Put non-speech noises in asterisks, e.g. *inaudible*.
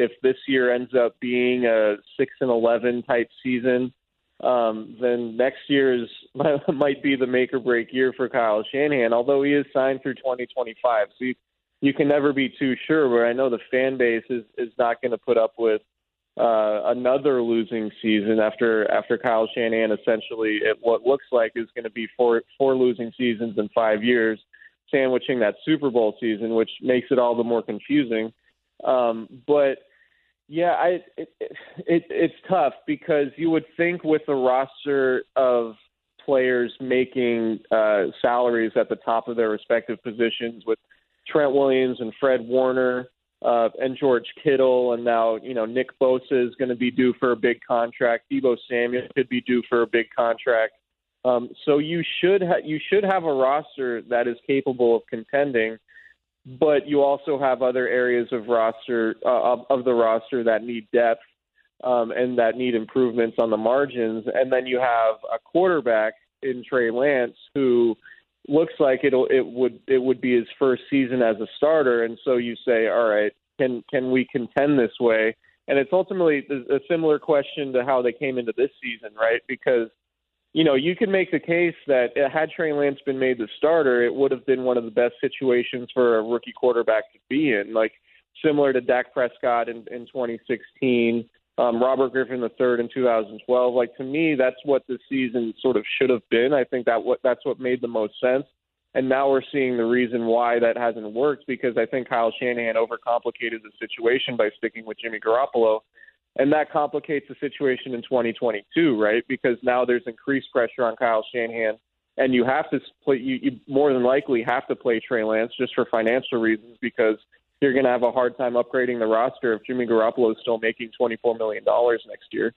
if this year ends up being a six and eleven type season, um, then next year's *laughs* might be the make or break year for Kyle Shanahan. Although he is signed through 2025, so you, you can never be too sure. But I know the fan base is is not going to put up with uh, another losing season after after Kyle Shanahan essentially what looks like is going to be four four losing seasons in five years, sandwiching that Super Bowl season, which makes it all the more confusing. Um, but yeah, I it, it it's tough because you would think with a roster of players making uh, salaries at the top of their respective positions with Trent Williams and Fred Warner uh, and George Kittle, and now you know Nick Bosa is going to be due for a big contract. Deebo Samuel could be due for a big contract. Um, so you should ha- you should have a roster that is capable of contending but you also have other areas of roster uh, of, the roster that need depth um, and that need improvements on the margins. And then you have a quarterback in Trey Lance who looks like it it would it would be his first season as a starter. And so you say, all right, can can we contend this way? And it's ultimately a similar question to how they came into this season, right? Because you know, you can make the case that had Trey Lance been made the starter, it would have been one of the best situations for a rookie quarterback to be in, like similar to Dak Prescott in, in 2016, um, Robert Griffin III in 2012. Like to me, that's what the season sort of should have been. I think that what that's what made the most sense. And now we're seeing the reason why that hasn't worked because I think Kyle Shanahan overcomplicated the situation by sticking with Jimmy Garoppolo and that complicates the situation in 2022, right? Because now there's increased pressure on Kyle Shanahan, and you have to play. You, you more than likely have to play Trey Lance just for financial reasons because you're going to have a hard time upgrading the roster if Jimmy Garoppolo is still making 24 million dollars next year.